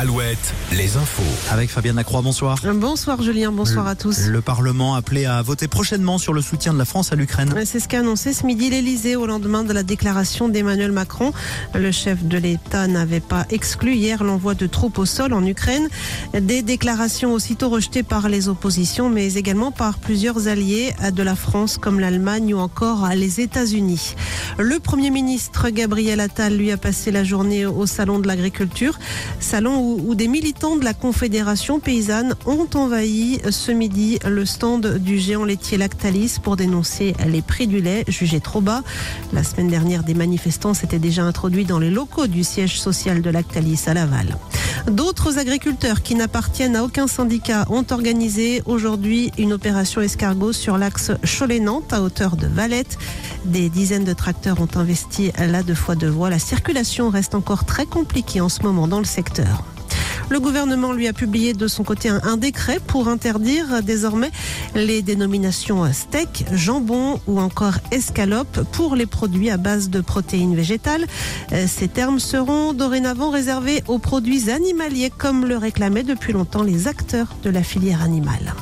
Alouette, les infos. Avec Fabienne Lacroix, bonsoir. Bonsoir Julien, bonsoir à tous. Le Parlement appelé à voter prochainement sur le soutien de la France à l'Ukraine. C'est ce qu'a annoncé ce midi l'Elysée au lendemain de la déclaration d'Emmanuel Macron. Le chef de l'État n'avait pas exclu hier l'envoi de troupes au sol en Ukraine. Des déclarations aussitôt rejetées par les oppositions, mais également par plusieurs alliés de la France comme l'Allemagne ou encore les États-Unis. Le Premier ministre Gabriel Attal lui a passé la journée au Salon de l'Agriculture, salon où où, des militants de la Confédération paysanne ont envahi ce midi le stand du géant laitier Lactalis pour dénoncer les prix du lait jugés trop bas. La semaine dernière, des manifestants s'étaient déjà introduits dans les locaux du siège social de Lactalis à Laval. D'autres agriculteurs qui n'appartiennent à aucun syndicat ont organisé aujourd'hui une opération escargot sur l'axe Cholet-Nantes à hauteur de Valette. Des dizaines de tracteurs ont investi là deux fois deux voies. La circulation reste encore très compliquée en ce moment dans le secteur. Le gouvernement lui a publié de son côté un, décret pour interdire désormais les dénominations steak, jambon ou encore escalope pour les produits à base de protéines végétales. Euh, ces termes seront dorénavant réservés aux produits animaliers comme le réclamaient depuis longtemps les acteurs de la filière animale.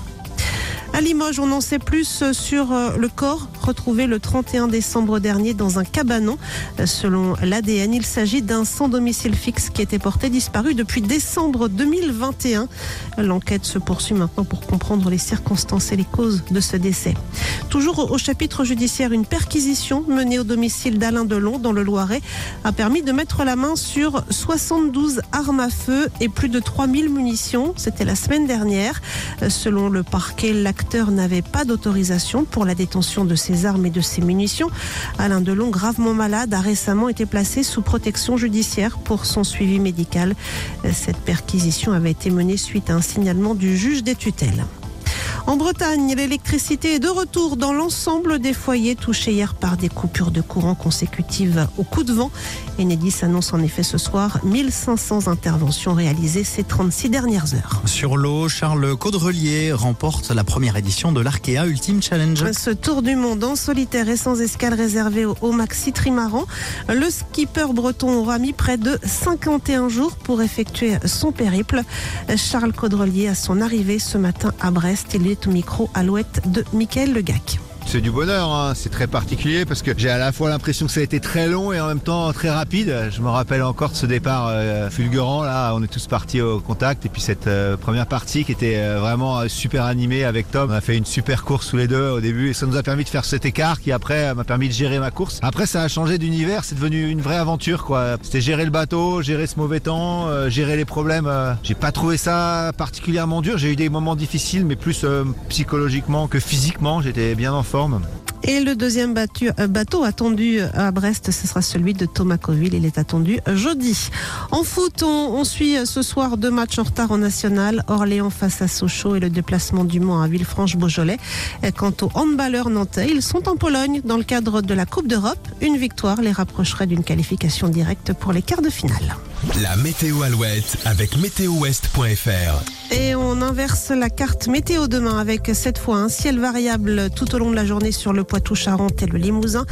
À Limoges, on en sait plus sur euh, le corps retrouvé le 31 décembre dernier dans un cabanon. Euh, selon l'ADN, il s'agit d'un sans domicile fixe qui était porté disparu depuis décembre 2021. L'enquête se poursuit maintenant pour comprendre les circonstances et les causes de ce décès. Toujours au chapitre judiciaire, une perquisition menée au domicile d'Alain Delon dans le Loiret a permis de mettre la main sur 72 armes à feu et plus de 3000 munitions. C'était la semaine dernière. Euh, selon le parquet, l'acte n'avait pas d'autorisation pour la détention de ses armes et de ses munitions. Alain Delon, gravement malade, a récemment été placé sous protection judiciaire pour son suivi médical. Cette perquisition avait été menée suite à un signalement du juge des tutelles. En Bretagne, l'électricité est de retour dans l'ensemble des foyers touchés hier par des coupures de courant consécutives au coup de vent. Enedis annonce en effet ce soir 1500 interventions réalisées ces 36 dernières heures. Sur l'eau, Charles Caudrelier remporte la première édition de l'Arkea Ultimate Challenge. Ce tour du monde en solitaire et sans escale réservé au Maxi Trimaran, le skipper breton aura mis près de 51 jours pour effectuer son périple. Charles Caudrelier, à son arrivée ce matin à Brest, il est au micro Alouette de Mickaël Legac. C'est du bonheur, hein. c'est très particulier parce que j'ai à la fois l'impression que ça a été très long et en même temps très rapide. Je me rappelle encore de ce départ euh, fulgurant, là on est tous partis au contact et puis cette euh, première partie qui était euh, vraiment super animée avec Tom. On a fait une super course tous les deux au début et ça nous a permis de faire cet écart qui après m'a permis de gérer ma course. Après ça a changé d'univers, c'est devenu une vraie aventure quoi. C'était gérer le bateau, gérer ce mauvais temps, gérer les problèmes. J'ai pas trouvé ça particulièrement dur, j'ai eu des moments difficiles mais plus psychologiquement que physiquement, j'étais bien en forme et le deuxième euh, bateau attendu à Brest, ce sera celui de Thomas Coville. Il est attendu jeudi. En foot, on, suit ce soir deux matchs en retard en national. Orléans face à Sochaux et le déplacement du Mans à Villefranche-Beaujolais. Quant aux handballeurs nantais, ils sont en Pologne dans le cadre de la Coupe d'Europe. Une victoire les rapprocherait d'une qualification directe pour les quarts de finale. La météo Alouette avec météowest.fr. Et on inverse la carte météo demain avec cette fois un ciel variable tout au long de la journée sur le Poitou-Charentes et le Limousin.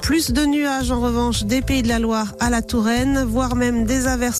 Plus de nuages en revanche des Pays de la Loire à la Touraine, voire même des averses